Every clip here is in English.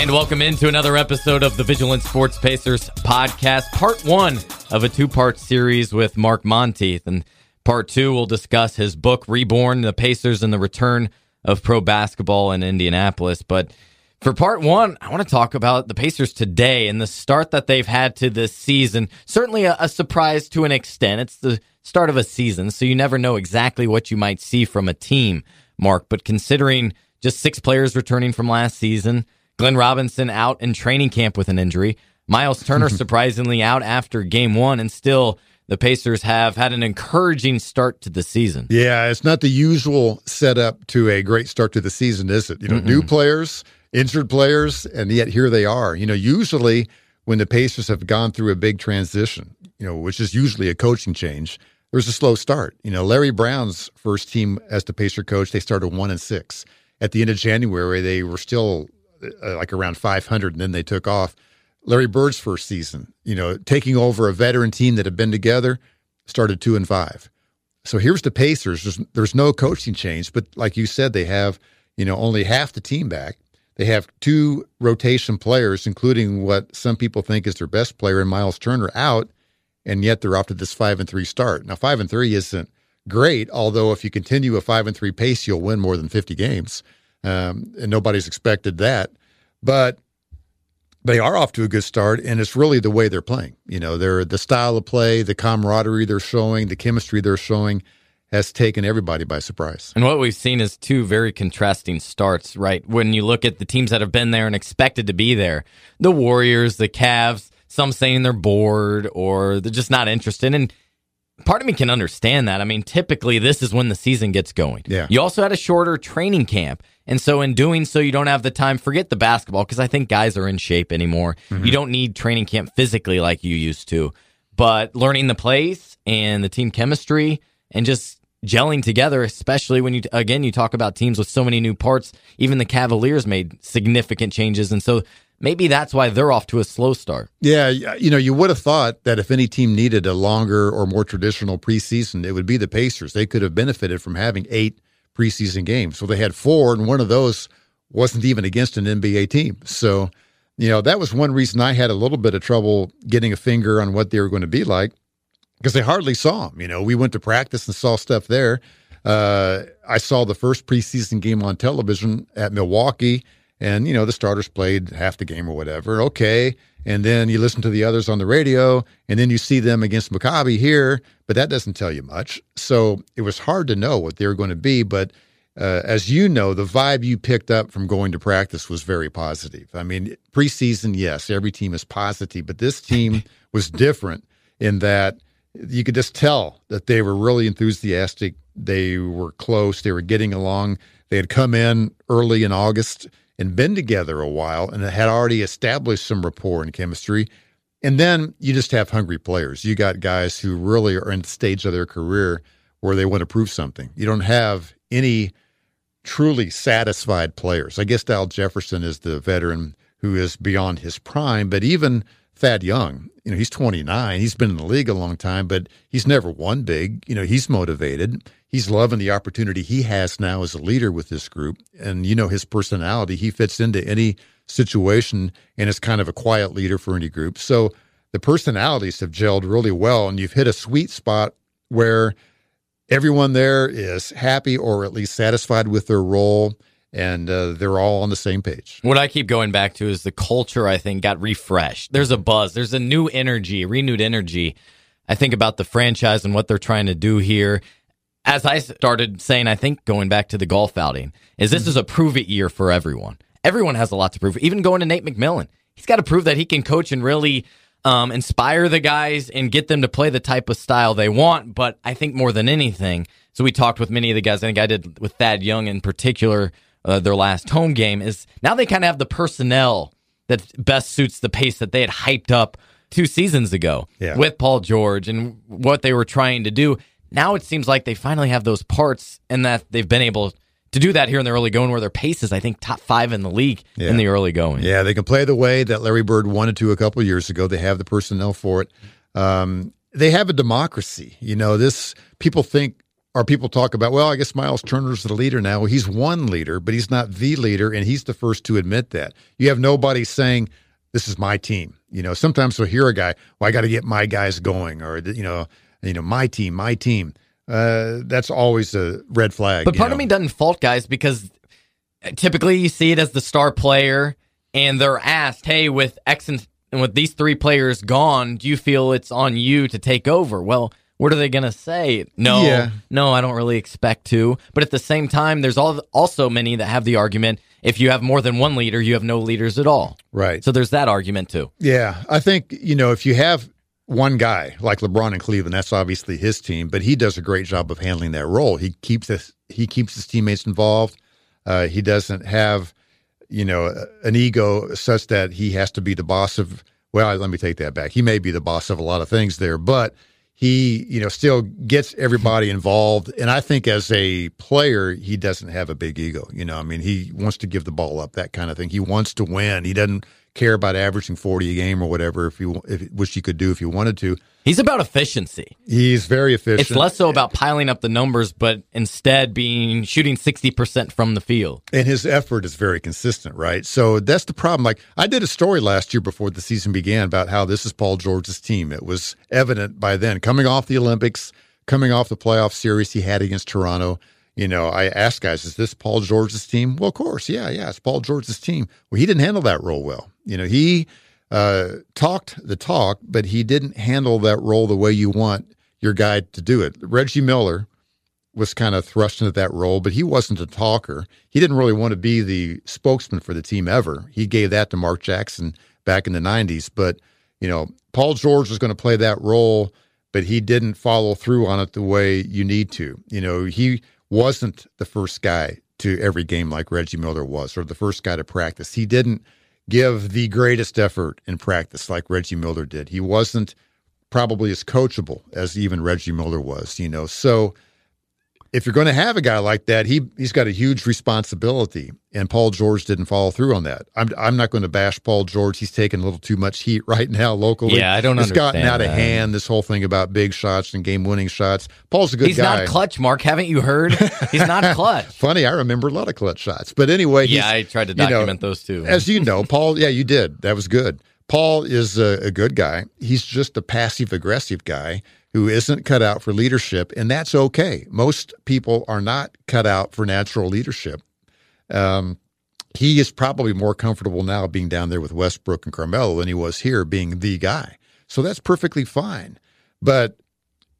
And welcome into another episode of the Vigilant Sports Pacers podcast, part one of a two part series with Mark Montieth. And part two, we'll discuss his book, Reborn, the Pacers and the Return of Pro Basketball in Indianapolis. But for part one, I want to talk about the Pacers today and the start that they've had to this season. Certainly a, a surprise to an extent. It's the start of a season, so you never know exactly what you might see from a team, Mark. But considering just six players returning from last season, Glenn Robinson out in training camp with an injury. Miles Turner surprisingly out after game one, and still the Pacers have had an encouraging start to the season. Yeah, it's not the usual setup to a great start to the season, is it? You know, Mm-mm. new players, injured players, and yet here they are. You know, usually when the Pacers have gone through a big transition, you know, which is usually a coaching change, there's a slow start. You know, Larry Brown's first team as the Pacer coach, they started one and six. At the end of January, they were still uh, like around 500, and then they took off. Larry Bird's first season, you know, taking over a veteran team that had been together, started two and five. So here's the Pacers. There's, there's no coaching change, but like you said, they have, you know, only half the team back. They have two rotation players, including what some people think is their best player in Miles Turner out, and yet they're off to this five and three start. Now, five and three isn't great, although if you continue a five and three pace, you'll win more than 50 games um, and nobody's expected that. But they are off to a good start, and it's really the way they're playing. You know, they're the style of play, the camaraderie they're showing, the chemistry they're showing has taken everybody by surprise. And what we've seen is two very contrasting starts, right? When you look at the teams that have been there and expected to be there, the Warriors, the Cavs, some saying they're bored or they're just not interested. And part of me can understand that. I mean, typically this is when the season gets going. Yeah. You also had a shorter training camp. And so, in doing so, you don't have the time. Forget the basketball because I think guys are in shape anymore. Mm-hmm. You don't need training camp physically like you used to, but learning the plays and the team chemistry and just gelling together, especially when you, again, you talk about teams with so many new parts. Even the Cavaliers made significant changes. And so, maybe that's why they're off to a slow start. Yeah, you know, you would have thought that if any team needed a longer or more traditional preseason, it would be the Pacers. They could have benefited from having eight preseason games. So they had four, and one of those wasn't even against an NBA team. So, you know, that was one reason I had a little bit of trouble getting a finger on what they were going to be like because they hardly saw them. You know, we went to practice and saw stuff there. Uh, I saw the first preseason game on television at Milwaukee, and, you know, the starters played half the game or whatever. Okay and then you listen to the others on the radio, and then you see them against Maccabi here, but that doesn't tell you much. So it was hard to know what they were going to be. But uh, as you know, the vibe you picked up from going to practice was very positive. I mean, preseason, yes, every team is positive, but this team was different in that you could just tell that they were really enthusiastic. They were close. They were getting along. They had come in early in August and been together a while and had already established some rapport and chemistry. And then you just have hungry players. You got guys who really are in the stage of their career where they want to prove something. You don't have any truly satisfied players. I guess Al Jefferson is the veteran who is beyond his prime, but even Thad Young, you know, he's 29. He's been in the league a long time, but he's never won big. You know, he's motivated he's loving the opportunity he has now as a leader with this group. And you know his personality, he fits into any situation and is kind of a quiet leader for any group. So the personalities have gelled really well, and you've hit a sweet spot where everyone there is happy or at least satisfied with their role and uh, they're all on the same page. What I keep going back to is the culture, I think, got refreshed. There's a buzz, there's a new energy, renewed energy. I think about the franchise and what they're trying to do here as I started saying, I think going back to the golf outing, is this mm-hmm. is a prove it year for everyone. Everyone has a lot to prove. Even going to Nate McMillan, he's got to prove that he can coach and really um, inspire the guys and get them to play the type of style they want. But I think more than anything, so we talked with many of the guys. I think I did with Thad Young in particular. Uh, their last home game is now they kind of have the personnel that best suits the pace that they had hyped up two seasons ago yeah. with Paul George and what they were trying to do now it seems like they finally have those parts and that they've been able to do that here in the early going where their pace is, I think, top five in the league yeah. in the early going. Yeah, they can play the way that Larry Bird wanted to a couple years ago. They have the personnel for it. Um, they have a democracy. You know, this people think or people talk about, well, I guess Miles Turner's the leader now. Well, he's one leader, but he's not the leader, and he's the first to admit that. You have nobody saying, "This is my team." You know, sometimes we'll hear a guy, "Well, I got to get my guys going," or you know, you know, my team, my team. Uh, that's always a red flag. But part know? of me doesn't fault guys because typically you see it as the star player, and they're asked, "Hey, with X and, and with these three players gone, do you feel it's on you to take over?" Well what are they going to say? No, Yeah. no, I don't really expect to. But at the same time, there's all, also many that have the argument if you have more than one leader, you have no leaders at all. right. So there's that argument too. Yeah, I think you know if you have one guy like LeBron in Cleveland, that's obviously his team, but he does a great job of handling that role. He keeps his he keeps his teammates involved. Uh, he doesn't have you know an ego such that he has to be the boss of. Well, let me take that back. He may be the boss of a lot of things there, but he you know still gets everybody involved. And i think as a player he doesn't have a big ego. You know i mean he wants to give the ball up that kind of thing. He wants to win. He doesn't care about averaging 40 a game or whatever if you if which he could do if you wanted to He's about efficiency. he's very efficient It's less so about piling up the numbers, but instead being shooting 60% from the field. and his effort is very consistent, right? So that's the problem. Like I did a story last year before the season began about how this is Paul George's team. It was evident by then, coming off the Olympics, coming off the playoff series he had against Toronto. You know, I asked guys, "Is this Paul George's team?" Well, of course, yeah, yeah, it's Paul George's team. Well, he didn't handle that role well. You know, he uh, talked the talk, but he didn't handle that role the way you want your guy to do it. Reggie Miller was kind of thrust into that role, but he wasn't a talker. He didn't really want to be the spokesman for the team ever. He gave that to Mark Jackson back in the 90s. But, you know, Paul George was going to play that role, but he didn't follow through on it the way you need to. You know, he wasn't the first guy to every game like Reggie Miller was, or the first guy to practice. He didn't give the greatest effort in practice like Reggie Miller did. He wasn't probably as coachable as even Reggie Miller was, you know. So if you're going to have a guy like that, he he's got a huge responsibility, and Paul George didn't follow through on that. I'm I'm not going to bash Paul George. He's taking a little too much heat right now locally. Yeah, I don't It's gotten out of that. hand. This whole thing about big shots and game winning shots. Paul's a good He's guy. not clutch, Mark. Haven't you heard? He's not clutch. Funny, I remember a lot of clutch shots. But anyway, yeah, I tried to you know, document those too. as you know, Paul, yeah, you did. That was good. Paul is a, a good guy. He's just a passive aggressive guy who isn't cut out for leadership, and that's okay. Most people are not cut out for natural leadership. Um, he is probably more comfortable now being down there with Westbrook and Carmelo than he was here being the guy. So that's perfectly fine. But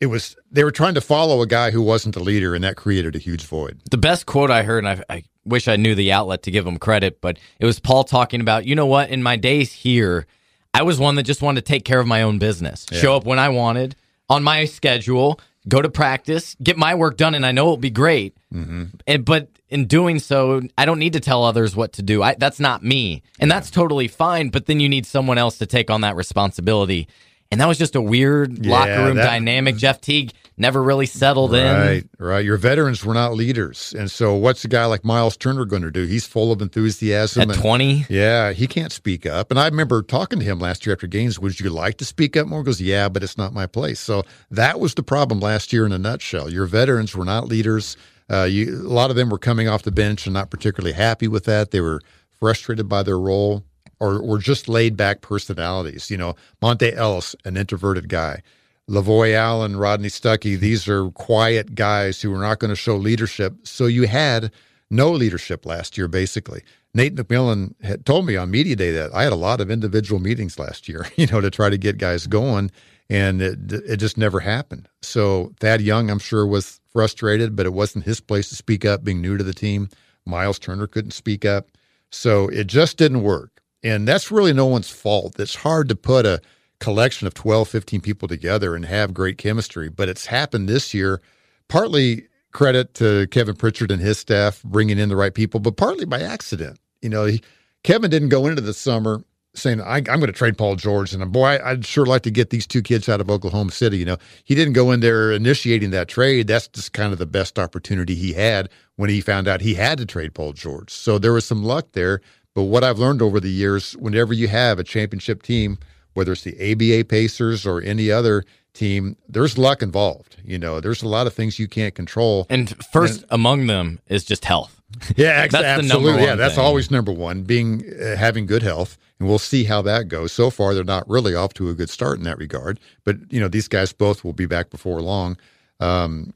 it was they were trying to follow a guy who wasn't a leader, and that created a huge void. the best quote I heard, and I, I wish I knew the outlet to give him credit, but it was Paul talking about, you know what, in my days here, I was one that just wanted to take care of my own business, show up when I wanted, on my schedule, go to practice, get my work done, and I know it'll be great. Mm-hmm. And, but in doing so, I don't need to tell others what to do. I, that's not me, and that's totally fine. But then you need someone else to take on that responsibility. And that was just a weird Yeah, locker room that- dynamic. Jeff Teague never really settled in. Right, right. Your veterans were not leaders, and so what's a guy like Miles Turner going to do? He's full of enthusiasm. At 20, yeah, he can't speak up. And I remember talking to him last year after games. Would you like to speak up more? He goes, yeah, but it's not my place. So that was the problem last year in a nutshell. Your veterans were not leaders. Uh, you, a lot of them were coming off the bench and not particularly happy with that. They were frustrated by their role or were just laid back personalities. You know, Monta Ellis, an introverted guy. Lavoy Allen, Rodney Stuckey, these are quiet guys who are not going to show leadership. So you had no leadership last year, basically. Nate McMillan had told me on media day that I had a lot of individual meetings last year, you know, to try to get guys going, and it, it just never happened. So Thad Young, I'm sure, was frustrated, but it wasn't his place to speak up, being new to the team. Miles Turner couldn't speak up, so it just didn't work. And that's really no one's fault. It's hard to put a collection of 12, 15 people together and have great chemistry, but it's happened this year, partly credit to Kevin Pritchard and his staff bringing in the right people, but partly by accident. You know, he, Kevin didn't go into the summer saying, I, I'm going to trade Paul George. And boy, I, I'd sure like to get these two kids out of Oklahoma City. You know, he didn't go in there initiating that trade. That's just kind of the best opportunity he had when he found out he had to trade Paul George. So there was some luck there. But what I've learned over the years, whenever you have a championship team, whether it's the ABA Pacers or any other team, there's luck involved. You know, there's a lot of things you can't control. And first and, among them is just health. Yeah, ex- absolutely. Yeah, that's thing. always number one, being uh, having good health, and we'll see how that goes. So far, they're not really off to a good start in that regard. But you know, these guys both will be back before long. Um,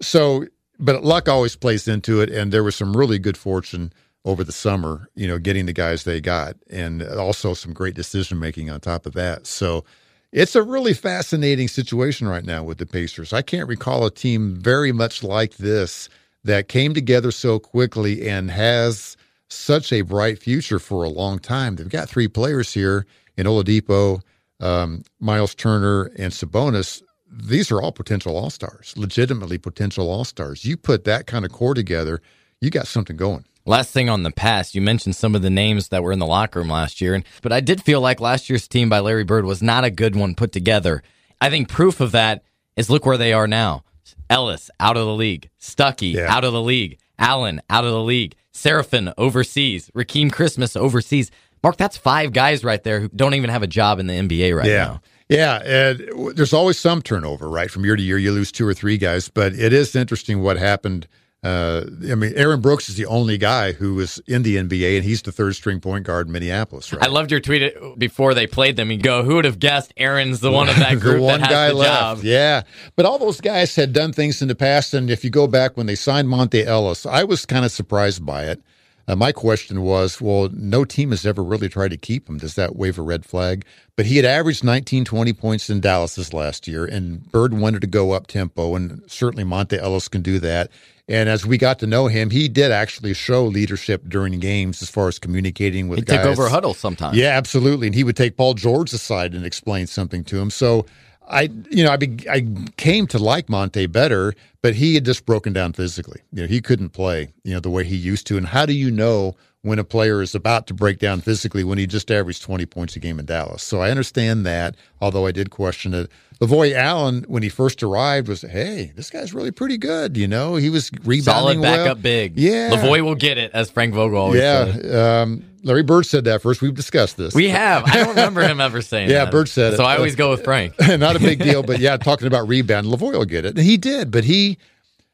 so, but luck always plays into it, and there was some really good fortune over the summer, you know, getting the guys they got, and also some great decision making on top of that. So it's a really fascinating situation right now with the Pacers. I can't recall a team very much like this that came together so quickly and has such a bright future for a long time. They've got three players here in Oladipo, um, Miles Turner, and Sabonis. These are all potential all stars, legitimately potential all stars. You put that kind of core together, you got something going. Last thing on the past, you mentioned some of the names that were in the locker room last year, and but I did feel like last year's team by Larry Bird was not a good one put together. I think proof of that is look where they are now. Ellis out of the league, Stuckey yeah. out of the league, Allen out of the league, Seraphin overseas, Rakeem Christmas overseas. Mark, that's five guys right there who don't even have a job in the NBA right yeah. now. Yeah, and there's always some turnover, right? From year to year, you lose two or three guys, but it is interesting what happened uh, I mean, Aaron Brooks is the only guy who was in the NBA, and he's the third string point guard in Minneapolis. Right? I loved your tweet before they played them. You go, "Who would have guessed Aaron's the one of that group the one that guy left?" Job. Yeah, but all those guys had done things in the past, and if you go back when they signed Monta Ellis, I was kind of surprised by it. Uh, my question was, well, no team has ever really tried to keep him. Does that wave a red flag? But he had averaged 19, 20 points in Dallas this last year, and Bird wanted to go up tempo, and certainly Monta Ellis can do that. And as we got to know him, he did actually show leadership during games as far as communicating with He'd guys. take over a huddle sometimes. Yeah, absolutely. And he would take Paul George aside and explain something to him. So I, you know, I, be, I came to like Monta better, but he had just broken down physically. You know, he couldn't play, you know, the way he used to. And how do you know when a player is about to break down physically when he just averaged 20 points a game in Dallas? So I understand that, although I did question it. Lavoy Allen, when he first arrived, was hey, this guy's really pretty good. You know, he was rebounding solid backup, well. big. Yeah, Lavoy will get it, as Frank Vogel always yeah, said. Um, Larry Bird said that first. We've discussed this. We have. I don't remember him ever saying yeah, that. Bird said so it. I always go with Frank. Not a big deal, but yeah, talking about rebound, Lavoy will get it. And he did, but he,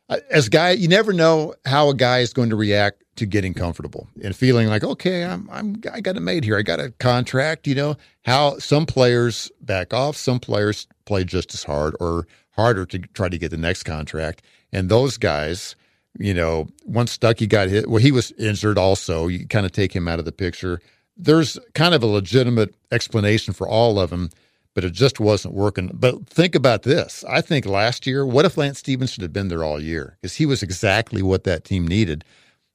Uh, as a guy, you never know how a guy is going to react to getting comfortable and feeling like, okay, I'm, I'm, I got it made here. I got a contract. You know how some players back off, some players play just as hard or harder to try to get the next contract. And those guys, you know, once Stuckey got hit, well, he was injured also. You kind of take him out of the picture. There's kind of a legitimate explanation for all of them, but it just wasn't working. But think about this. I think last year, what if Lance Stephenson had been there all year? Because he was exactly what that team needed.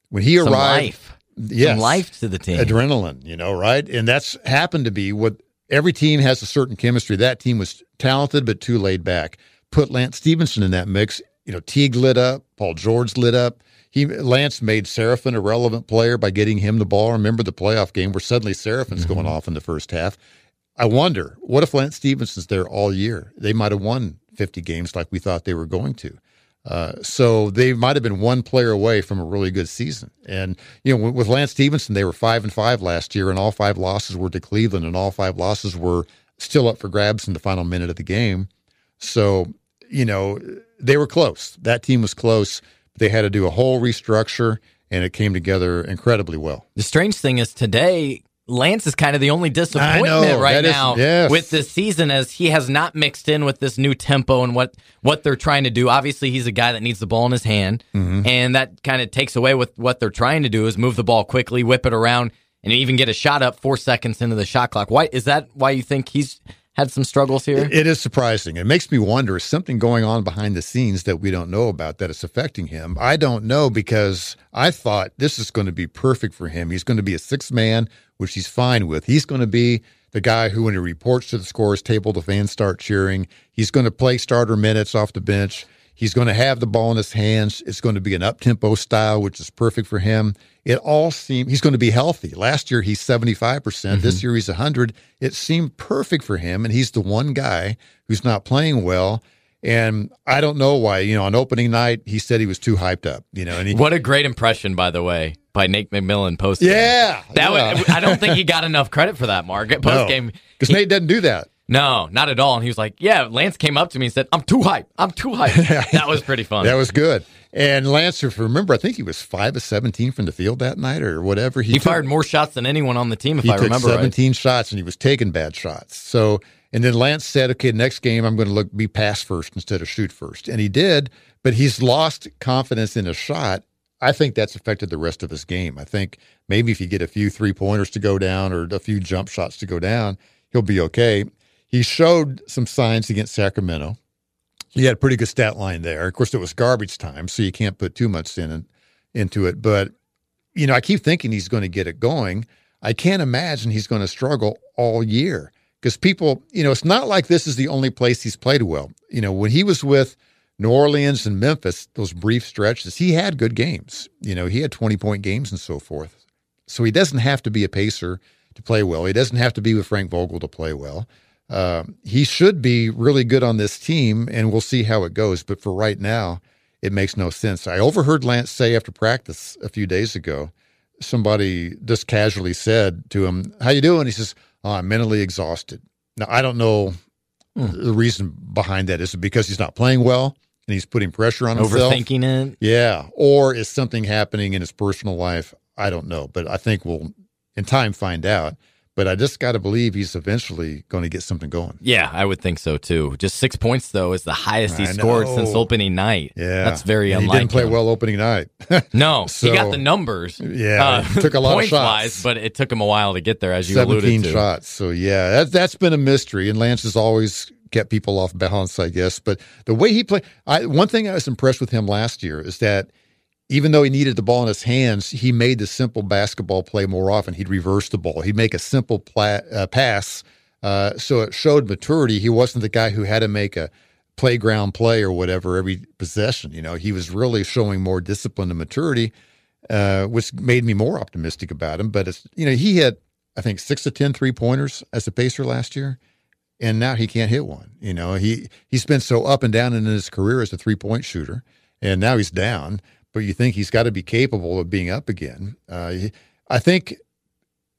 When he Some arrived, life. yes, Some life to the team. adrenaline, you know, right? And that's happened to be what every team has a certain chemistry. That team was talented but too laid back. Put Lance Stephenson in that mix. You know, Teague lit up, Paul George lit up. He Lance made Seraphin a relevant player by getting him the ball. Remember the playoff game where suddenly Seraphin's mm-hmm. going off in the first half. I wonder, what if Lance Stephenson's there all year? They might have won 50 games like we thought they were going to. Uh, so they might have been one player away from a really good season. And you know, with Lance Stephenson, they were five and five last year, and all five losses were to Cleveland, and all five losses were still up for grabs in the final minute of the game. So you know, they were close. That team was close. They had to do a whole restructure, and it came together incredibly well. The strange thing is today, Lance is kind of the only disappointment right now yes. with this season as he has not mixed in with this new tempo and what what they're trying to do. Obviously, he's a guy that needs the ball in his hand, mm-hmm. and that kind of takes away with what they're trying to do is move the ball quickly, whip it around, and even get a shot up four seconds into the shot clock. Why is that? Why you think he's had some struggles here? It is surprising. It makes me wonder is something going on behind the scenes that we don't know about that is affecting him? I don't know because I thought this is going to be perfect for him. He's going to be a six man, which he's fine with. He's going to be the guy who, when he reports to the scores table, the fans start cheering. He's going to play starter minutes off the bench. He's going to have the ball in his hands. It's going to be an up tempo style, which is perfect for him. It all seemed he's going to be healthy. Last year he's 75%. percent mm hmm This year he's 100. It seemed perfect for him. And he's the one guy who's not playing well. And I don't know why. You know, on opening night, he said he was too hyped up. You know, and he, what a great impression, by the way, by Nate McMillan post. Yeah, that yeah. Was, I don't think he got enough credit for that. Mark post game because Nate doesn't do that. No, not at all. And he was like, "Yeah." Lance came up to me and said, "I'm too hype. I'm too hype." that was pretty fun. That was good. And Lance, if you remember, I think he was five of seventeen from the field that night, or whatever. He, took- fired more shots than anyone on the team, if He I remember right. 17 shots and he was taking bad shots. So, and then Lance said, okay, next game I'm going to look be pass first instead of shoot first. And he did, but he's lost confidence in a shot. I think that's affected the rest of his game. I think maybe if you get a few three pointers to go down or a few jump shots to go down, he'll be okay. He showed some signs against Sacramento. He had a pretty good stat line there. Of course, it was garbage time, so you can't put too much in into it. But you know, I keep thinking he's going to get it going. I can't imagine he's going to struggle all year because people, you know, it's not like this is the only place he's played well. You know, when he was with New Orleans and Memphis, those brief stretches, he had good games. You know, he had 20 point games and so forth. So he doesn't have to be a pacer to play well. He doesn't have to be with Frank Vogel to play well. Uh, he should be really good on this team, and we'll see how it goes. But for right now, it makes no sense. I overheard Lance say after practice a few days ago, somebody just casually said to him, "How you doing?" He says, oh, "I'm mentally exhausted." Now I don't know the reason behind that. Is it because he's not playing well and he's putting pressure on himself? Overthinking it. Yeah, or is something happening in his personal life? I don't know, but I think we'll in time find out. But I just got to believe he's eventually going to get something going. Yeah, I would think so too. Just six points though is the highest he scored since opening night. Yeah, that's very And unlike He didn't play well opening night. No, he got the numbers. Yeah, uh, it took a lot of shots. wise, but it took him a while to get there, as you alluded Seventeen to. shots. So yeah, that that's been a mystery, and Lance has always kept people off balance, I guess. But the way he played, I, one thing I was impressed with him last year is that even though he needed the ball in his hands, he made the simple basketball play more often. He'd reverse the ball. He'd make a simple pla- uh, pass. Uh, so it showed maturity. He wasn't the guy who had to make a playground play or whatever every possession. You know, he was really showing more discipline and maturity, uh, which made me more optimistic about him. But it's you know he had I think six to 10 three pointers as a pacer last year, and now he can't hit one. You know he he's been so up and down in his career as a three point shooter, and now he's down. But you think he's got to be capable of being up again. Uh, I think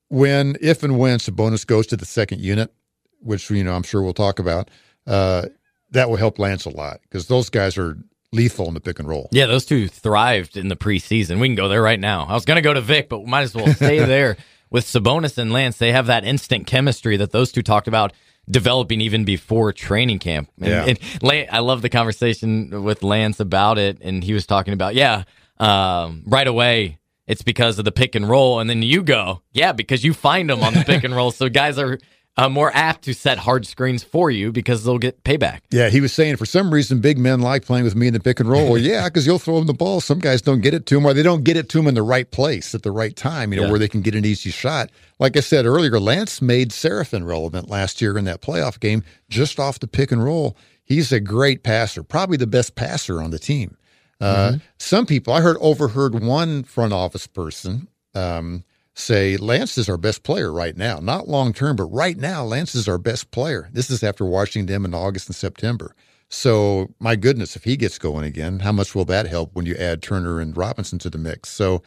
when, if and when Sabonis goes to the second unit, which you know I'm sure we'll talk about, uh, that will help Lance a lot because those guys are lethal in the pick and roll. Yeah, those two thrived in the preseason. We can go there right now. I was going to go to Vic, but we might as well stay there with Sabonis and Lance. They have that instant chemistry that those two talked about developing even before training camp. And, Yeah. and Lan- I love the conversation with Lance about it, and he was talking about, yeah, um, right away. It's because of the pick and roll, and then you go, yeah, because you find them on the pick and roll. So guys are uh, more apt to set hard screens for you because they'll get payback. Yeah, he was saying for some reason big men like playing with me in the pick and roll. Well, yeah, because you'll throw them the ball. Some guys don't get it to them, or they don't get it to them in the right place at the right time. You know Yeah. where they can get an easy shot. Like I said earlier, Lance made Seraphin relevant last year in that playoff game just off the pick and roll. He's a great passer, probably the best passer on the team. Uh, Some people, I heard overheard one front office person um, say Lance is our best player right now. Not long term, but right now, Lance is our best player. This is after watching them in August and September. So, my goodness, if he gets going again, how much will that help when you add Turner and Robinson to the mix? So,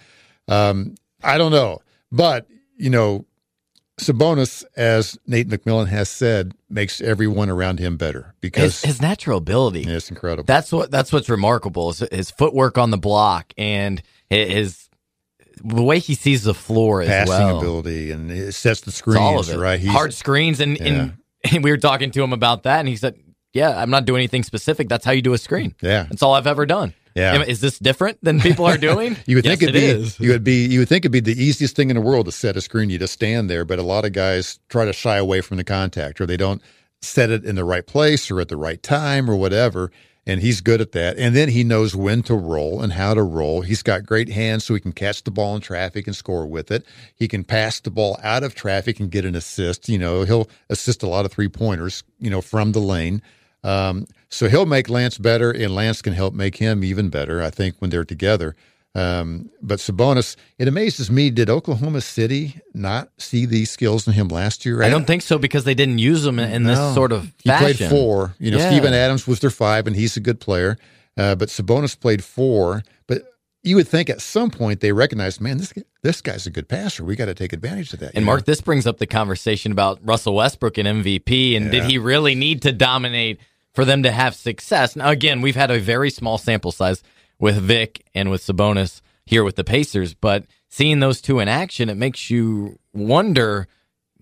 um, I don't know. But, you know, Sabonis, as Nate McMillan has said, makes everyone around him better because His, his natural ability. Yeah, it's incredible. That's what that's what's remarkable is his footwork on the block and his the way he sees the floor as Passing well. ability and it sets the screens, all of it. right? He's- Hard screens and, and and we were talking to him about that and he said, "Yeah, I'm not doing anything specific. That's how you do a screen. Yeah. That's all I've ever done." Yeah. Is this different than people are doing? You would Yes, think it'd it be is. you would be you would think it'd be the easiest thing in the world to set a screen. You just stand there, but a lot of guys try to shy away from the contact, or they don't set it in the right place or at the right time or whatever. And he's good at that. And then he knows when to roll and how to roll. He's got great hands, so he can catch the ball in traffic and score with it. He can pass the ball out of traffic and get an assist. You know, he'll assist a lot of three pointers. You know, from the lane. Um, so he'll make Lance better, and Lance can help make him even better. I think when they're together. Um, but Sabonis, it amazes me. Did Oklahoma City not see these skills in him last year? I don't think so because they didn't use him in, in this No. sort of He played four. You know, Yeah. Steven Adams was their five, and he's a good player. Uh, but Sabonis played four. But you would think at some point they recognize, man, this this guy's a good passer. We got to take advantage of that. And Mark, know? this brings up the conversation about Russell Westbrook and MVP, and yeah. did he really need to dominate for them to have success? Now, again, we've had a very small sample size with Vic and with Sabonis here with the Pacers, but seeing those two in action, it makes you wonder.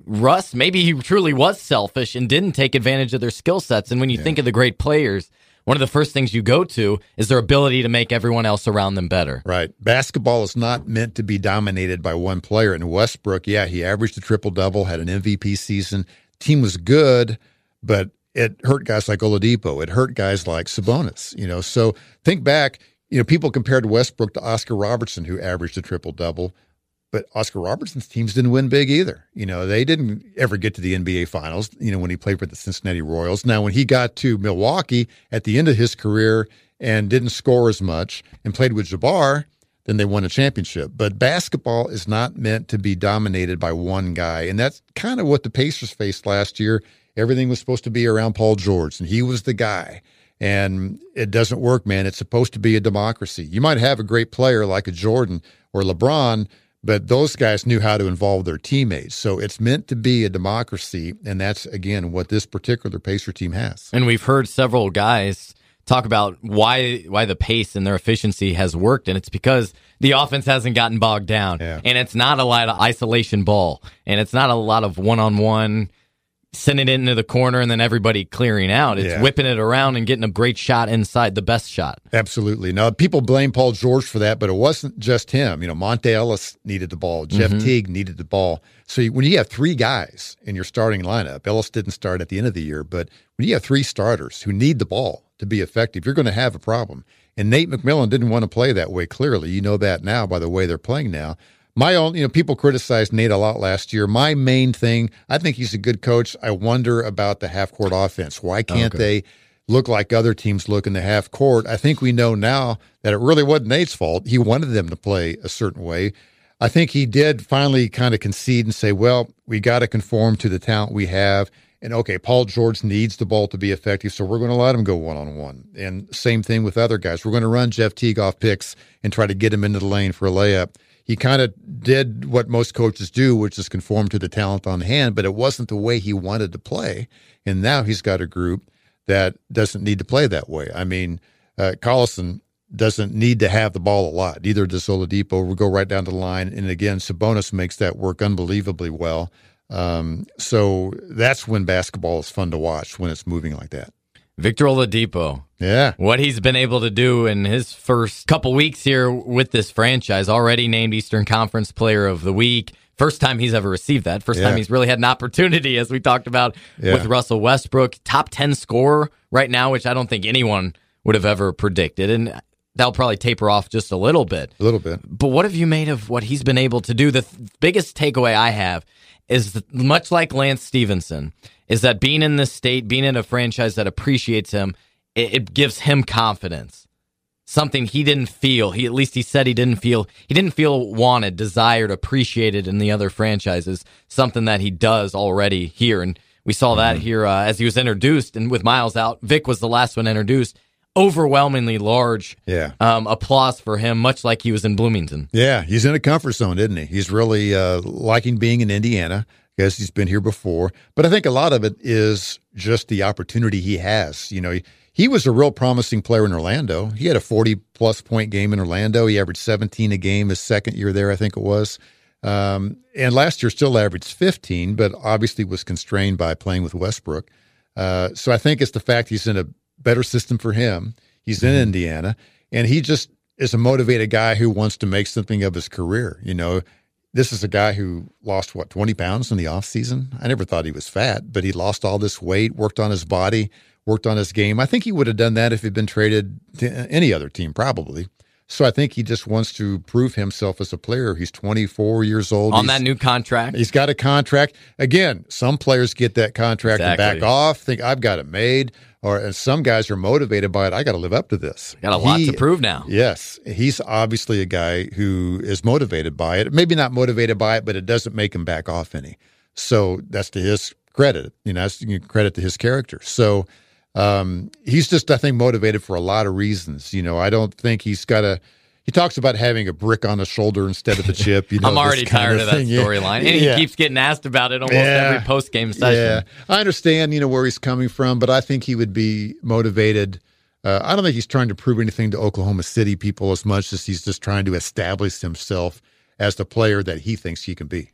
Russ, maybe he truly was selfish and didn't take advantage of their skill sets. And when you yeah. think of the great players one of the first things you go to is their ability to make everyone else around them better. Right. Basketball is not meant to be dominated by one player. And Westbrook, yeah, he averaged a triple double, had an MVP season. Team was good, but it hurt guys like Oladipo. It hurt guys like Sabonis. You know, so think back. You know, people compared Westbrook to Oscar Robertson, who averaged a triple double. But Oscar Robertson's teams didn't win big either. You know, they didn't ever get to the NBA Finals, you know, when he played for the Cincinnati Royals. Now, when he got to Milwaukee at the end of his career and didn't score as much and played with Jabbar, then they won a championship. But basketball is not meant to be dominated by one guy. And that's kind of what the Pacers faced last year. Everything was supposed to be around Paul George, and he was the guy. And it doesn't work, man. It's supposed to be a democracy. You might have a great player like a Jordan or LeBron, but those guys knew how to involve their teammates. So it's meant to be a democracy, and that's again what this particular Pacer team has. And we've heard several guys talk about why why the pace and their efficiency has worked, and it's because the offense hasn't gotten bogged down, yeah. and it's not a lot of isolation ball, and it's not a lot of one on one sending it into the corner and then everybody clearing out. It's yeah. whipping it around and getting a great shot inside, the best shot. Absolutely. Now, people blame Paul George for that, but it wasn't just him. You know, Monta Ellis needed the ball, Jeff mm-hmm. Teague needed the ball. So when you have three guys in your starting lineup, Ellis didn't start at the end of the year, but when you have three starters who need the ball to be effective, you're going to have a problem. And Nate McMillan didn't want to play that way, clearly. You know that now by the way they're playing now. My own, you know, people criticized Nate a lot last year. My main thing, I think he's a good coach. I wonder about the half court offense. Why can't okay. they look like other teams look in the half court? I think we know now that it really wasn't Nate's fault. He wanted them to play a certain way. I think he did finally kind of concede and say, well, we got to conform to the talent we have. And okay, Paul George needs the ball to be effective, so we're going to let him go one on one. And same thing with other guys. We're going to run Jeff Teague off picks and try to get him into the lane for a layup he kind of did what most coaches do, which is conform to the talent on hand, but it wasn't the way he wanted to play. And now he's got a group that doesn't need to play that way. I mean, uh, Collison doesn't need to have the ball a lot. Neither does Oladipo. We go right down to the line. And again, Sabonis makes that work unbelievably well. Um, so that's when basketball is fun to watch when it's moving like that. Victor Oladipo. Yeah. What he's been able to do in his first couple weeks here with this franchise, already named Eastern Conference Player of the Week. First time he's ever received that. First yeah. time he's really had an opportunity, as we talked about yeah. with Russell Westbrook. Top 10 scorer right now, which I don't think anyone would have ever predicted. And that'll probably taper off just a little bit. A little bit. But what have you made of what he's been able to do? The th- biggest takeaway I have is much like Lance Stephenson, is that being in this state, being in a franchise that appreciates him, it, it gives him confidence. Something he didn't feel. He at least he said he didn't feel he didn't feel wanted, desired, appreciated in the other franchises. Something that he does already here, and we saw that mm-hmm. here uh, as he was introduced. And with Miles out, Vic was the last one introduced overwhelmingly large yeah. um, applause for him, much like he was in Bloomington. Yeah, he's in a comfort zone, isn't he? He's really uh, liking being in Indiana because he's been here before. But I think a lot of it is just the opportunity he has. You know, he, he was a real promising player in Orlando. He had a 40 plus point game in Orlando. He averaged 17 a game his second year there, I think it was. Um, and last year still averaged 15, but obviously was constrained by playing with Westbrook. Uh, so I think it's the fact he's in a better system for him. He's in mm-hmm. Indiana, and he just is a motivated guy who wants to make something of his career. You know, this is a guy who lost what 20 pounds in the off season. I never thought he was fat, but he lost all this weight, worked on his body, worked on his game. I think he would have done that if he'd been traded to any other team, probably. So I think he just wants to prove himself as a player. He's 24 years old. On he's, that new contract. He's got a contract. Again, some players get that contract exactly. and back off, think I've got it made or and some guys are motivated by it. I got to live up to this. Got a lot to prove now. Yes, he's obviously a guy who is motivated by it. Maybe not motivated by it, but it doesn't make him back off any. So that's to his credit. You know, that's credit to his character. So um, he's just, I think, motivated for a lot of reasons. You know, I don't think he's got a he talks about having a brick on the shoulder instead of a chip. You know, I'm already tired of, of that storyline, and he keeps getting asked about it almost yeah. every post game session. Yeah, I understand, you know, where he's coming from, but I think he would be motivated. Uh, I don't think he's trying to prove anything to Oklahoma City people as much as he's just trying to establish himself as the player that he thinks he can be.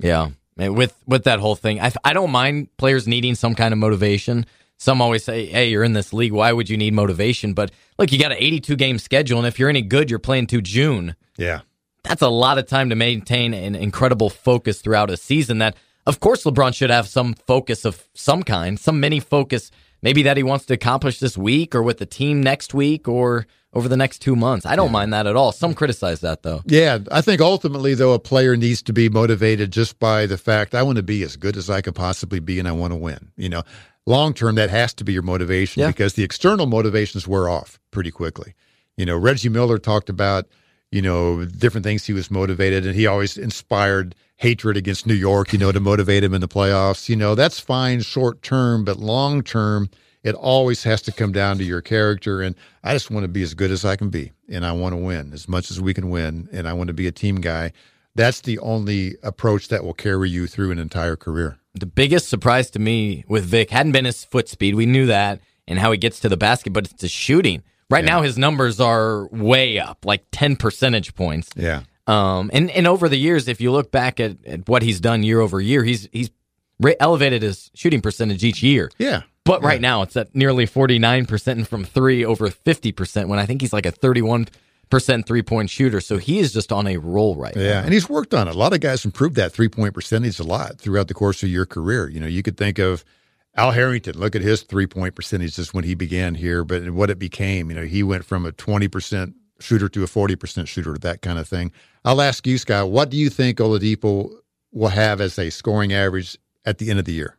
Yeah, with with that whole thing, I, I don't mind players needing some kind of motivation. Some always say, "Hey, you're in this league. Why would you need motivation?" But look, you got an 82 game schedule, and if you're any good, you're playing to June. Yeah, that's a lot of time to maintain an incredible focus throughout a season. That, of course, LeBron should have some focus of some kind, some mini focus, maybe that he wants to accomplish this week or with the team next week or over the next two months. I don't yeah. mind that at all. Some criticize that though. Yeah, I think ultimately though a player needs to be motivated just by the fact I want to be as good as I can possibly be and I want to win. You know, long term, that has to be your motivation yeah. because the external motivations wear off pretty quickly. You know, Reggie Miller talked about, you know, different things he was motivated, and he always inspired hatred against New York, you know, to motivate him in the playoffs. You know, that's fine short term, but long term, it always has to come down to your character. And I just want to be as good as I can be, and I want to win as much as we can win, and I want to be a team guy. That's the only approach that will carry you through an entire career the biggest surprise to me with Vic hadn't been his foot speed. We knew that and how he gets to the basket, but it's his shooting. Right yeah. now, his numbers are way up, like 10 percentage points. Yeah. Um, and, and over the years, if you look back at, at what he's done year over year, he's, he's re- elevated his shooting percentage each year. Yeah. But right now, it's at nearly 49% and from three over 50% when I think he's like a 31 percent three point shooter. So he is just on a roll right yeah, now. Yeah, and he's worked on it. A lot of guys improved that three point percentage a lot throughout the course of your career. You know, you could think of Al Harrington. Look at his three point percentage just when he began here, but what it became. You know, he went from a twenty percent shooter to a forty percent shooter, that kind of thing. I'll ask you, Scott, what do you think Oladipo will have as a scoring average at the end of the year?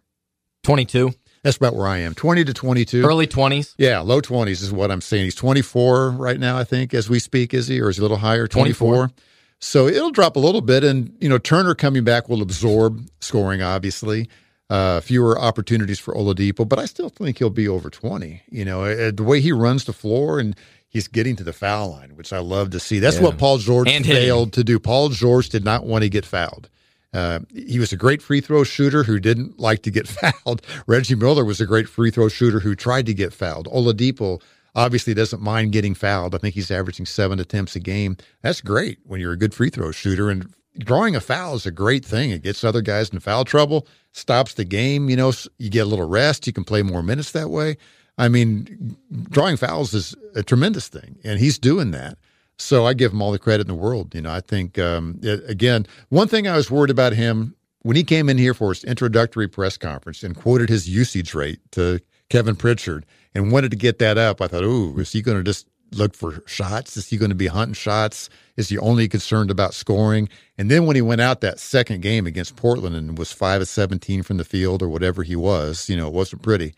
Twenty two. That's about where I am. 20 to 22. Early 20s? Yeah, low 20s is what I'm saying. He's 24 right now, I think, as we speak, is he? Or is he a little higher? 24. 24. So it'll drop a little bit. And, you know, Turner coming back will absorb scoring, obviously. Uh, fewer opportunities for Oladipo, but I still think he'll be over 20. You know, uh, the way he runs the floor and he's getting to the foul line, which I love to see. That's yeah. what Paul George and failed to do. Paul George did not want to get fouled. Uh, he was a great free throw shooter who didn't like to get fouled. Reggie Miller was a great free throw shooter who tried to get fouled. Oladipo obviously doesn't mind getting fouled. I think he's averaging seven attempts a game. That's great when you're a good free throw shooter. And drawing a foul is a great thing. It gets other guys in foul trouble, stops the game. You know, you get a little rest. You can play more minutes that way. I mean, drawing fouls is a tremendous thing, and he's doing that. So I give him all the credit in the world. You know, I think um, it, again, one thing I was worried about him when he came in here for his introductory press conference and quoted his usage rate to Kevin Pritchard and wanted to get that up. I thought, oh, is he going to just look for shots? Is he going to be hunting shots? Is he only concerned about scoring? And then when he went out that second game against Portland and was five of seventeen from the field or whatever he was, you know, it wasn't pretty,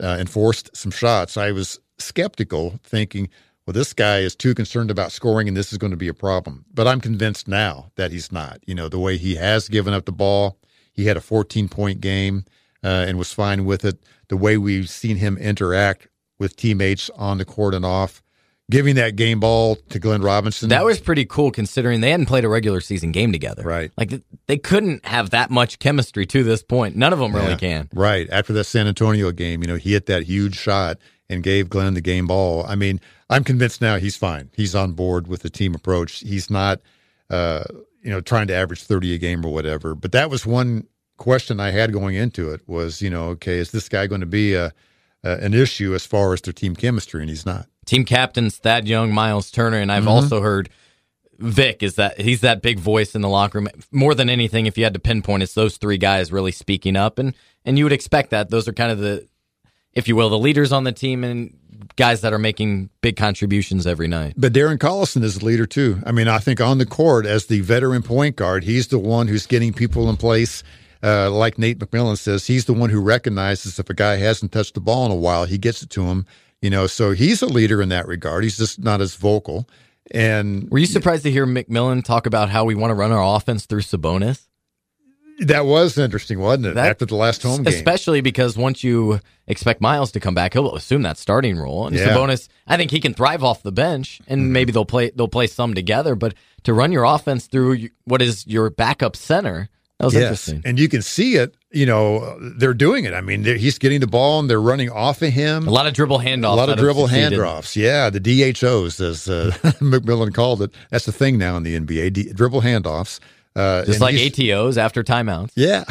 uh, and forced some shots. I was skeptical, thinking well, this guy is too concerned about scoring and this is going to be a problem. But I'm convinced now that he's not. You know, the way he has given up the ball, he had a 14 point game uh, and was fine with it. The way we've seen him interact with teammates on the court and off, giving that game ball to Glenn Robinson. That was pretty cool considering they hadn't played a regular season game together. Right. Like they couldn't have that much chemistry to this point. None of them really yeah. can. Right. After that San Antonio game, you know, he hit that huge shot and gave Glenn the game ball. I mean, I'm convinced now he's fine. He's on board with the team approach. He's not, uh, you know, trying to average 30 a game or whatever. But that was one question I had going into it was, you know, okay, is this guy going to be a, a an issue as far as their team chemistry? And he's not. Team captains Thad Young, Miles Turner, and I've mm-hmm. also heard Vic is that he's that big voice in the locker room. More than anything, if you had to pinpoint, it's those three guys really speaking up, and and you would expect that. Those are kind of the if you will, the leaders on the team and guys that are making big contributions every night. But Darren Collison is the leader too. I mean, I think on the court as the veteran point guard, he's the one who's getting people in place. Uh, like Nate McMillan says, he's the one who recognizes if a guy hasn't touched the ball in a while, he gets it to him. You know, so he's a leader in that regard. He's just not as vocal. And were you surprised to hear McMillan talk about how we want to run our offense through Sabonis? That was interesting, wasn't it? That- After the last home game. Especially because once you expect Miles to come back, he'll assume that starting role. And Yeah. Mm-hmm. Sabonis, I think he can thrive off the bench, and maybe they'll play they'll play some together. But to run your offense through what is your backup center, that was interesting. And you can see it, you know, they're doing it. I mean, he's getting the ball and they're running off of him. A lot of dribble handoffs. A lot of dribble handoffs. Yeah, the DHOs, as uh, McMillan called it. That's the thing now in the NBA. D- dribble handoffs. Uh, Just like ATOs after timeouts. Yeah,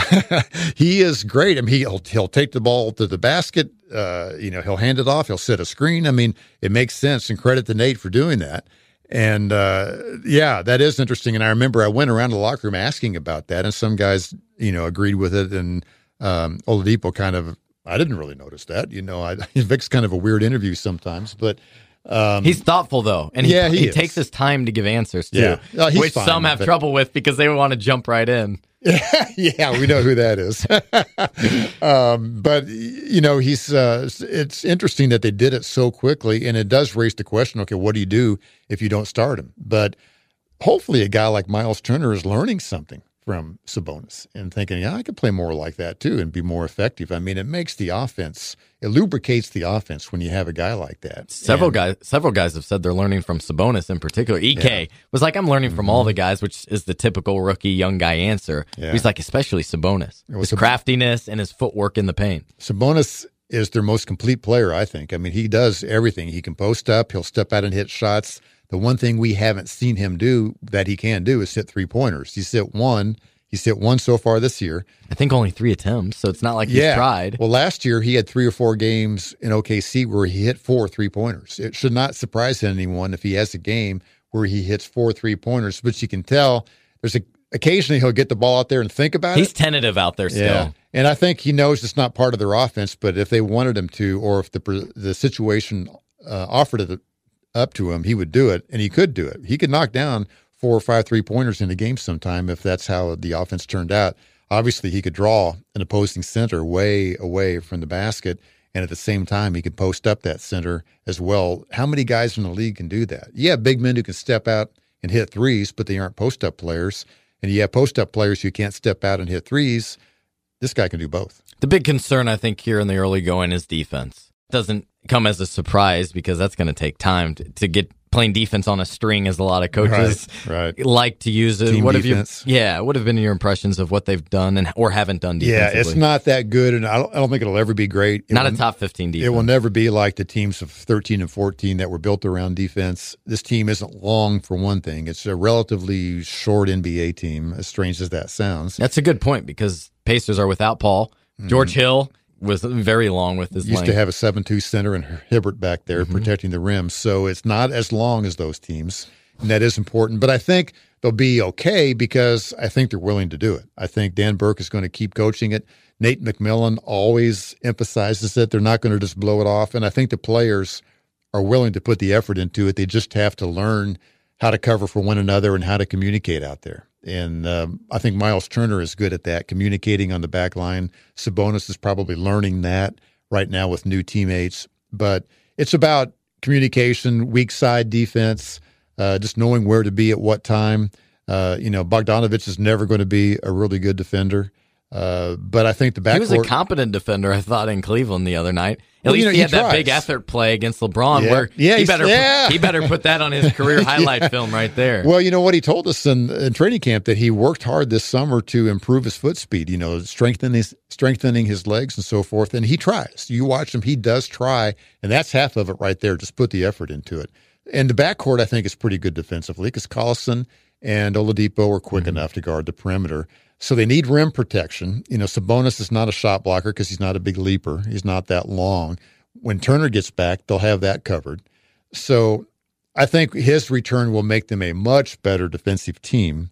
he is great. I mean, he'll he'll take the ball to the basket. Uh, you know, he'll hand it off. He'll set a screen. I mean, it makes sense. And credit to Nate for doing that. And uh, yeah, that is interesting. And I remember I went around the locker room asking about that, and some guys, you know, agreed with it. And um, Oladipo kind of, I didn't really notice that. You know, I, Vic's kind of a weird interview sometimes, but um, He's thoughtful though, and he, Yeah, he he takes his time to give answers too, Yeah. Uh, which some have trouble with because they want to jump right in. yeah, we know who that is. um, but you know, he's. Uh, it's interesting that they did it so quickly, and it does raise the question: Okay, what do you do if you don't start him? But hopefully, a guy like Miles Turner is learning something from Sabonis and thinking, yeah, I could play more like that too and be more effective. I mean, it makes the offense, it lubricates the offense when you have a guy like that. Several And- guys, several guys have said they're learning from Sabonis in particular. Ike was like, I'm learning from all the guys, which is the typical rookie young guy answer. Mm-hmm. Yeah. He's like, especially Sabonis, his Sab- craftiness and his footwork in the paint. Sabonis is their most complete player, I think. I mean, he does everything. He can post up, he'll step out and hit shots. The one thing we haven't seen him do that he can do is hit three pointers. He's hit one. He's hit one so far this year. I think only three attempts, so it's not like he's tried. Well, last year he had three or four games in OKC where he hit four three pointers. It should not surprise anyone if he has a game where he hits four three pointers, but you can tell there's a occasionally he'll get the ball out there and think about He's it. He's tentative out there still. Yeah, and I think he knows it's not part of their offense. But if they wanted him to, or if the the situation uh, offered it up to him, he would do it, and he could do it. He could knock down four or five three pointers in a game sometime if that's how the offense turned out. Obviously, he could draw an opposing center way away from the basket, and at the same time, he could post up that center as well. How many guys in the league can do that? You have big men who can step out and hit threes, but they aren't post up players. And you have post up players who can't step out and hit threes. This guy can do both. The big concern, I think, here in the early going is defense. Doesn't come as a surprise because that's going to take time to, to get playing defense on a string, as a lot of coaches Right, right. like to use it. Team what defense. have you? Yeah, what have been your impressions of what they've done and or haven't done Yeah, it's not that good, and I don't, I don't think it'll ever be great. It not will, a top fifteen defense. It will never be like the teams of 13 and 14 that were built around defense. This team isn't long for one thing. It's a relatively short NBA team, as strange as that sounds. That's a good point because Pacers are without Paul. George mm-hmm. Hill was very long with his. Used length. to have a 7 2 center and Hibbert back there Mm-hmm. protecting the rim. So it's not as long as those teams. And that is important. But I think they'll be okay because I think they're willing to do it. I think Dan Burke is going to keep coaching it. Nate McMillan always emphasizes it. They're not going to just blow it off. And I think the players are willing to put the effort into it. They just have to learn how to cover for one another and how to communicate out there. And um, I think Miles Turner is good at that, communicating on the back line. Sabonis is probably learning that right now with new teammates. But it's about communication, weak side defense, uh, just knowing where to be at what time. Uh, you know, Bogdanovich is never going to be a really good defender. Uh, but I think the backcourt. he was a competent defender, I thought, in Cleveland the other night. At Well, you least know, he he had that big effort play against LeBron, Yeah. where Yeah, he better yeah. he better put that on his career highlight film right there. Well, you know what he told us in, in training camp that he worked hard this summer to improve his foot speed. You know, strengthening his strengthening his legs and so forth. And he tries. You watch him; he does try, and that's half of it right there. Just put the effort into it. And the backcourt, I think, is pretty good defensively because Collison and Oladipo are quick enough to guard the perimeter. So they need rim protection. You know, Sabonis is not a shot blocker because he's not a big leaper. He's not that long. When Turner gets back, they'll have that covered. So I think his return will make them a much better defensive team,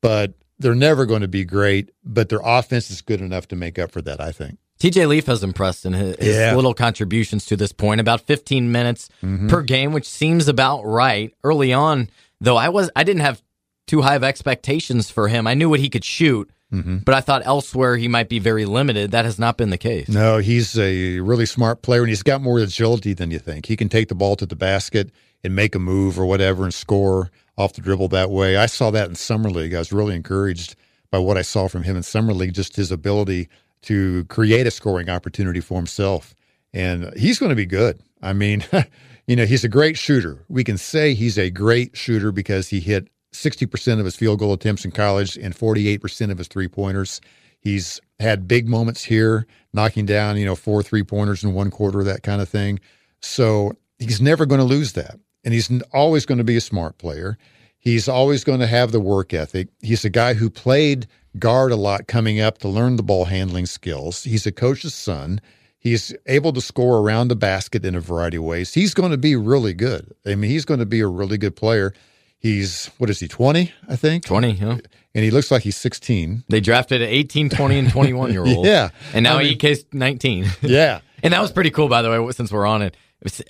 but they're never going to be great. But their offense is good enough to make up for that, I think. TJ Leaf has impressed in his, his Yeah. little contributions to this point, about 15 minutes Mm-hmm. per game, which seems about right. Early on, though, I was I didn't have too high of expectations for him. I knew what he could shoot, Mm-hmm. but I thought elsewhere he might be very limited. That has not been the case. No, he's a really smart player, and he's got more agility than you think. He can take the ball to the basket and make a move or whatever and score off the dribble that way. I saw that in summer league. I was really encouraged by what I saw from him in summer league, just his ability to create a scoring opportunity for himself, and he's going to be good. I mean, you know, he's a great shooter. We can say he's a great shooter because he hit 60% of his field goal attempts in college and 48% of his three pointers. He's had big moments here, knocking down, you know, four three pointers in one quarter, that kind of thing. So he's never going to lose that. And he's always going to be a smart player. He's always going to have the work ethic. He's a guy who played guard a lot coming up to learn the ball handling skills. He's a coach's son. He's able to score around the basket in a variety of ways. He's going to be really good. I mean, he's going to be a really good player. He's, what is he, 20, I think? 20, yeah. And he looks like he's 16. They drafted 18, 20, and 21 year old. yeah. And now I mean, Ike's 19. yeah. and that was pretty cool, by the way, since we're on it.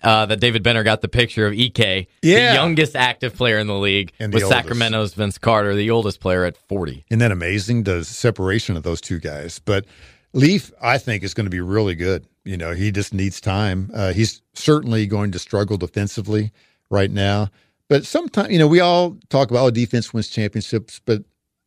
Uh, that David Benner got the picture of EK, Yeah. the youngest active player in the league, And the with oldest. Sacramento's Vince Carter, the oldest player at 40. Isn't that amazing? The separation of those two guys. But Leaf, I think, is going to be really good. You know, he just needs time. Uh, he's certainly going to struggle defensively right now. But sometimes, you know, we all talk about oh, defense wins championships, but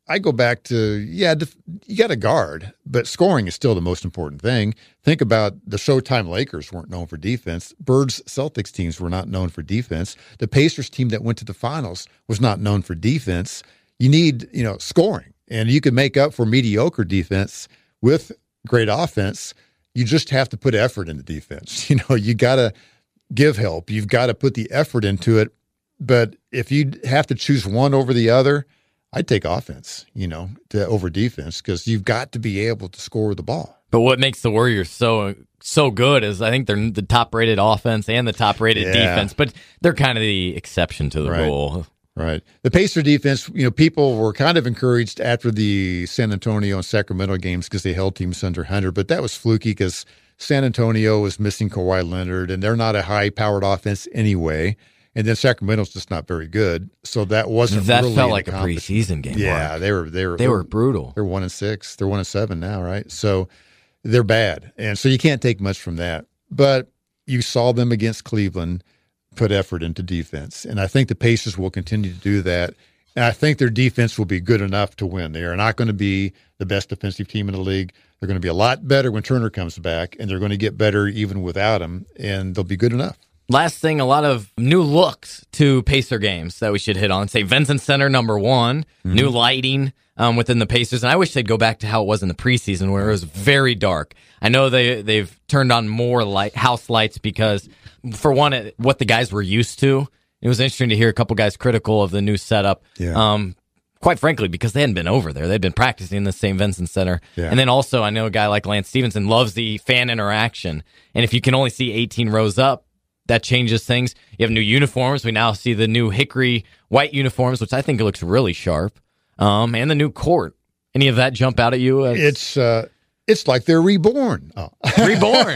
I go back to yeah, def- you got to guard, but scoring is still the most important thing. Think about the Showtime Lakers weren't known for defense. Birds Celtics teams were not known for defense. The Pacers team that went to the finals was not known for defense. You need you know scoring, and you can make up for mediocre defense with great offense. You just have to put effort into defense. You know, you got to give help. You've got to put the effort into it. But if you have to choose one over the other, I'd take offense, you know, to over defense because you've got to be able to score the ball. But what makes the Warriors so so good is I think they're the top rated offense and the top rated Yeah. defense, but they're kind of the exception to the Right. rule. Right. The Pacer defense, you know, people were kind of encouraged after the San Antonio and Sacramento games because they held teams under 100, but that was fluky because San Antonio was missing Kawhi Leonard and they're not a high powered offense anyway. And then Sacramento's just not very good. So that wasn't That really felt like a preseason game. Yeah, Mark. they were they were they were brutal. They're one and six. They're one and seven now, right? So they're bad, and so you can't take much from that. But you saw them against Cleveland put effort into defense, and I think the Pacers will continue to do that. And I think their defense will be good enough to win. They are not going to be the best defensive team in the league. They're going to be a lot better when Turner comes back, and they're going to get better even without him, and they'll be good enough. Last thing, a lot of new looks to Pacer games that we should hit on. St. Vincent Center number one, Mm-hmm. new lighting um, within the Pacers, and I wish they'd go back to how it was in the preseason where it was very dark. I know they they've turned on more light house lights because, for one, it, what the guys were used to. It was interesting to hear a couple guys critical of the new setup. Yeah. Um, quite frankly, because they hadn't been over there. They'd been practicing in the St. Vincent Center. Yeah. And then also, I know a guy like Lance Stephenson loves the fan interaction. And if you can only see 18 rows up, that changes things. You have new uniforms. We now see the new Hickory white uniforms, which I think looks really sharp. Um, and the new court. Any of that jump out at you? as It's uh, it's like they're reborn. Oh. reborn.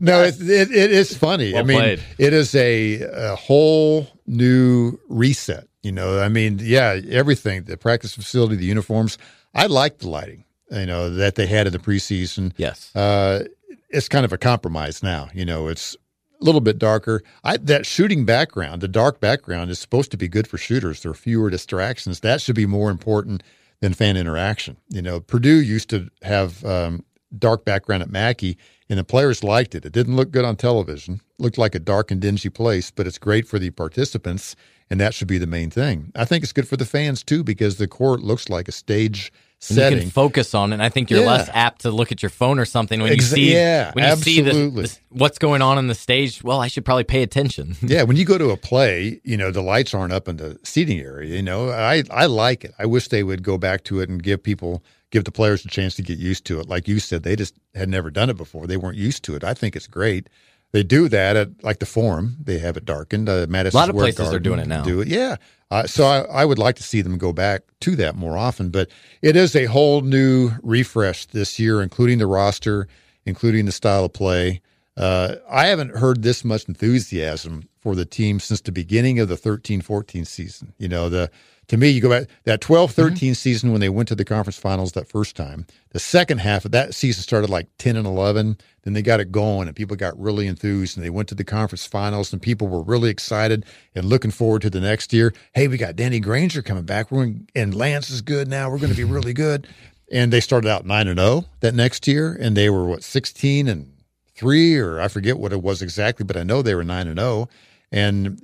no, it, it, it is funny. I mean, played. it is a, a whole new reset. You know, I mean, yeah, everything the practice facility, the uniforms. I like the lighting, you know, that they had in the preseason. yes. Uh, it's kind of a compromise now. You know, it's little bit darker. I, that shooting background, the dark background, is supposed to be good for shooters. There are fewer distractions. That should be more important than fan interaction. You know, Purdue used to have um, dark background at Mackey, and the players liked it. It didn't look good on television. looked like a dark and dingy place, but it's great for the participants, and that should be the main thing. I think it's good for the fans too because the court looks like a stage And you can focus on it. And I think you're Yeah. less apt to look at your phone or something when Exa- you see yeah, when you see absolutely. this, this, what's going on in the stage. Well, I should probably pay attention. Yeah, when you go to a play, you know the lights aren't up in the seating area. You know, I I like it. I wish they would go back to it and give people, give the players a chance to get used to it. Like you said, they just had never done it before. They weren't used to it. I think it's great. They do that at like the Forum. They have it darkened. Uh, Madison A lot of Square places are doing it now. Do it, yeah. Uh, so I, I would like to see them go back to that more often. But it is a whole new refresh this year, including the roster, including the style of play. Uh, I haven't heard this much enthusiasm for the team since the beginning of the 13 14 season. You know, the to me, you go back that 12 Mm-hmm. 13 season when they went to the conference finals that first time. The second half of that season started like 10 and 11. Then they got it going and people got really enthused and they went to the conference finals and people were really excited and looking forward to the next year. Hey, we got Danny Granger coming back. We're going, and Lance is good now. We're going to be really good. And they started out 9 and 0 that next year and they were what 16 and 3 or I forget what it was exactly, but I know they were 9 and 0 and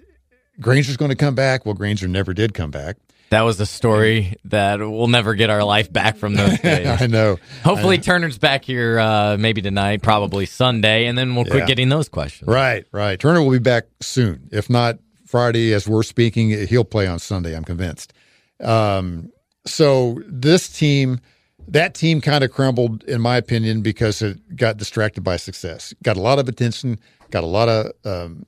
Granger's going to come back. Well, Granger never did come back. That was a story that we'll never get our life back from those days. I know. Hopefully, Turner's back here uh, maybe tonight, probably Sunday, and then we'll quit Yeah. getting those questions. Right, right. Turner will be back soon. If not Friday, as we're speaking, he'll play on Sunday. I'm convinced. Um, so this team, that team, kind of crumbled, in my opinion, because it got distracted by success. Got a lot of attention, got a lot of um,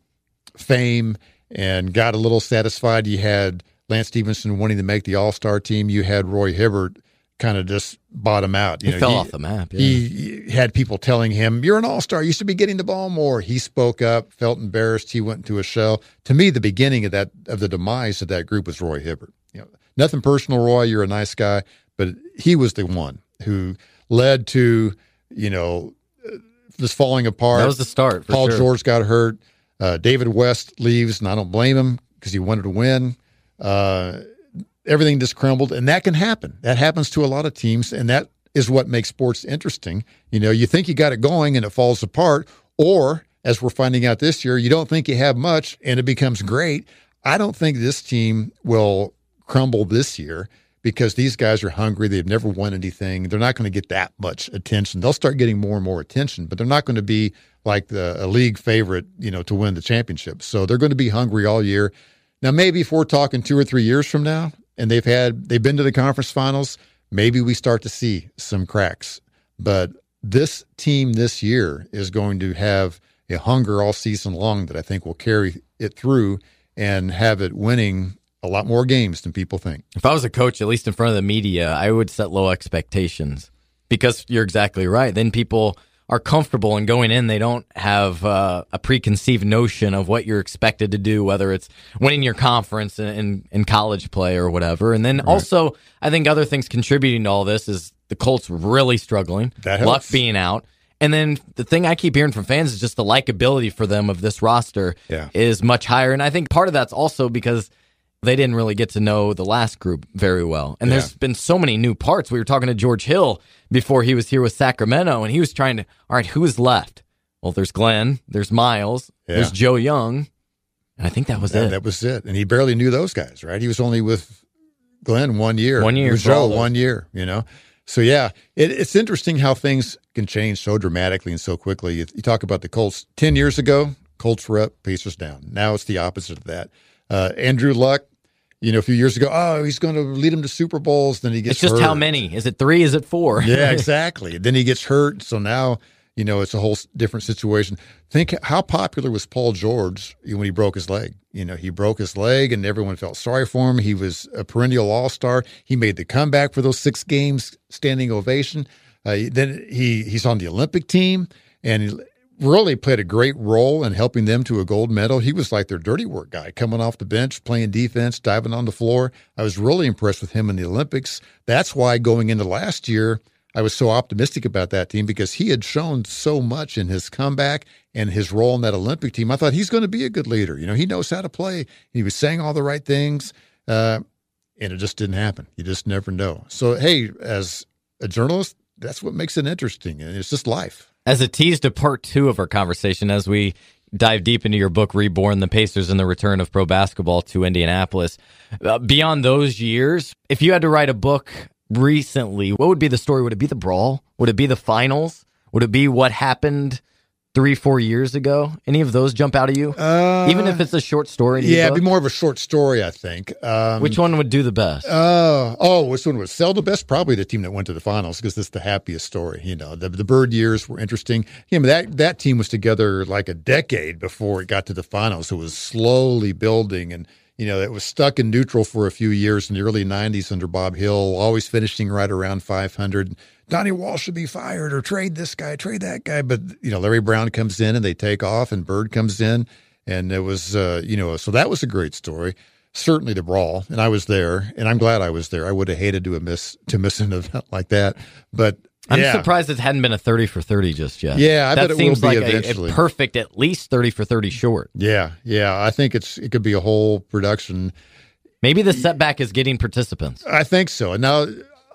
fame, and got a little satisfied. You had Lance Stephenson wanting to make the All Star team. You had Roy Hibbert kind of just bottom out. You He know, fell off the map. Yeah. he had people telling him, "You're an all-star. You should be getting the ball more." He spoke up, felt embarrassed. He went into a shell. To me, the beginning of that of the demise of that group was Roy Hibbert. You know, nothing personal, Roy. You're a nice guy, but he was the one who led to you know this falling apart. that was the start. Paul sure. George got hurt. Uh, David West leaves, and I don't blame him because he wanted to win. Uh, everything just crumbled, and that can happen. That happens to a lot of teams, and that is what makes sports interesting. You know, you think you got it going, and it falls apart, or as we're finding out this year, you don't think you have much, and it becomes great. I don't think this team will crumble this year because these guys are hungry. They've never won anything. They're not going to get that much attention. They'll start getting more and more attention, but they're not going to be like the a league favorite, you know, to win the championship. So they're going to be hungry all year. Now, maybe if we're talking two or three years from now, and they've had they've been to the conference finals, maybe we start to see some cracks. But this team this year is going to have a hunger all season long that I think will carry it through and have it winning a lot more games than people think. If I was a coach, at least in front of the media, I would set low expectations because you're exactly right. Then people are comfortable and going in, they don't have uh, a preconceived notion of what you're expected to do, whether it's winning your conference in, in, in college play or whatever. And then also, I think other things contributing to all this is the Colts really struggling, That luck being out. And then the thing I keep hearing from fans is just the likability for them of this roster Yeah. is much higher. And I think part of that's also because they didn't really get to know the last group very well. And there's been so many new parts. We were talking to George Hill before he was here with Sacramento, and he was trying to, all right, who's left? Well, there's Glenn, there's Miles, there's Joe Young, and I think that was That, it. that was it. And he barely knew those guys, right? He was only with Glenn one year. One year With for all Joe one year, you know? So, yeah, it, it's interesting how things can change so dramatically and so quickly. You, you talk about the Colts 10 years ago, Colts were up, Pacers down. Now it's the opposite of that. Uh, Andrew Luck, you know, a few years ago, oh, he's going to lead him to Super Bowls. Then he gets it's just hurt. how many? Is it three? Is it four? Yeah, exactly. then he gets hurt. So now, you know, it's a whole different situation. Think how popular was Paul George when he broke his leg? You know, he broke his leg and everyone felt sorry for him. He was a perennial all star. He made the comeback for those six games, standing ovation. Uh, then he he's on the Olympic team and really played a great role in helping them to a gold medal. He was like their dirty work guy, coming off the bench, playing defense, diving on the floor. I was really impressed with him in the Olympics. That's why going into last year, I was so optimistic about that team because he had shown so much in his comeback and his role in that Olympic team. I thought he's going to be a good leader. You know, he knows how to play. He was saying all the right things, uh, and it just didn't happen. You just never know. So, hey, as a journalist, that's what makes it interesting, and it's just life. As a tease to part two of our conversation, as we dive deep into your book, Reborn, the Pacers and the Return of Pro Basketball to Indianapolis, uh, beyond those years, if you had to write a book recently, what would be the story? Would it be the brawl? Would it be the finals? Would it be what happened three, four years ago? Any of those jump out of you? Uh, Even if it's a short story? yeah, it'd be more of a short story, I think. Um, Which one would do the best? Uh, oh, which one would sell the best? Probably the team that went to the finals because it's the happiest story. You know, the the Bird years were interesting. You know, that that team was together like a decade before it got to the finals. It was slowly building, and you know, it was stuck in neutral for a few years in the early '90s under Bob Hill, always finishing right around 500. Donnie Walsh should be fired or trade this guy, trade that guy. But you know, Larry Brown comes in and they take off, and Bird comes in, and it was uh, you know, so that was a great story. certainly the brawl, and I was there, and I'm glad I was there. I would have hated to have miss to miss an event like that, but I'm yeah. surprised it hadn't been a 30 for 30 just yet. Yeah, I that bet it seems will be like a- eventually. A, perfect, at least 30 for 30 short. Yeah, yeah. I think it's it could be a whole production. Maybe the setback is getting participants. I think so. And now,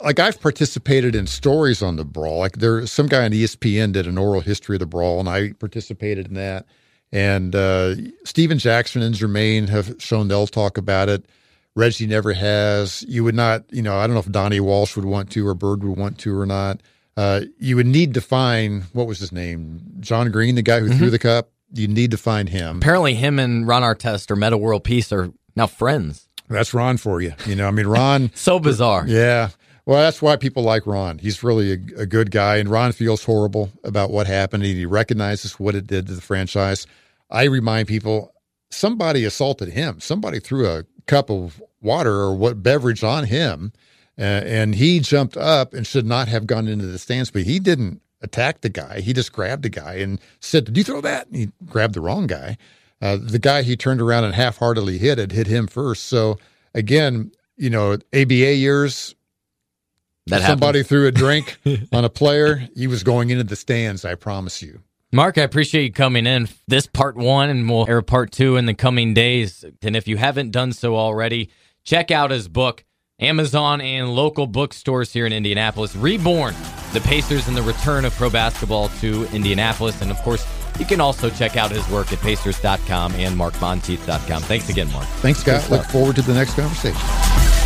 like I've participated in stories on the brawl. Like there, some guy on ESPN did an oral history of the brawl, and I participated in that. And uh, Stephen Jackson and Jermaine have shown they'll talk about it. Reggie never has. You would not, you know, I don't know if Donnie Walsh would want to or Bird would want to or not. Uh, you would need to find what was his name, John Green, the guy who threw the cup. You need to find him. Apparently, him and Ron Artest or Meta World Peace are now friends. That's Ron for you. You know, I mean, Ron. So bizarre. Yeah. Well, that's why people like Ron. He's really a, a good guy, and Ron feels horrible about what happened, and he recognizes what it did to the franchise. I remind people somebody assaulted him. Somebody threw a cup of water or what beverage on him, uh, and he jumped up and should not have gone into the stands, but he didn't attack the guy. He just grabbed the guy and said, "Did you throw that?" And he grabbed the wrong guy. Uh, the guy he turned around and half-heartedly hit had hit him first. So again, you know, ABA years, That somebody happens. threw a drink on a player, he was going into the stands. I promise you. Mark, I appreciate you coming in. This part one, and we'll air part two in the coming days. And if you haven't done so already, check out his book, Amazon and local bookstores here in Indianapolis. Reborn, the Pacers and the return of pro basketball to Indianapolis. And of course, you can also check out his work at Pacers.com and MarkMontieth.com. Thanks again, Mark. Thanks, Scott. Look forward to the next conversation.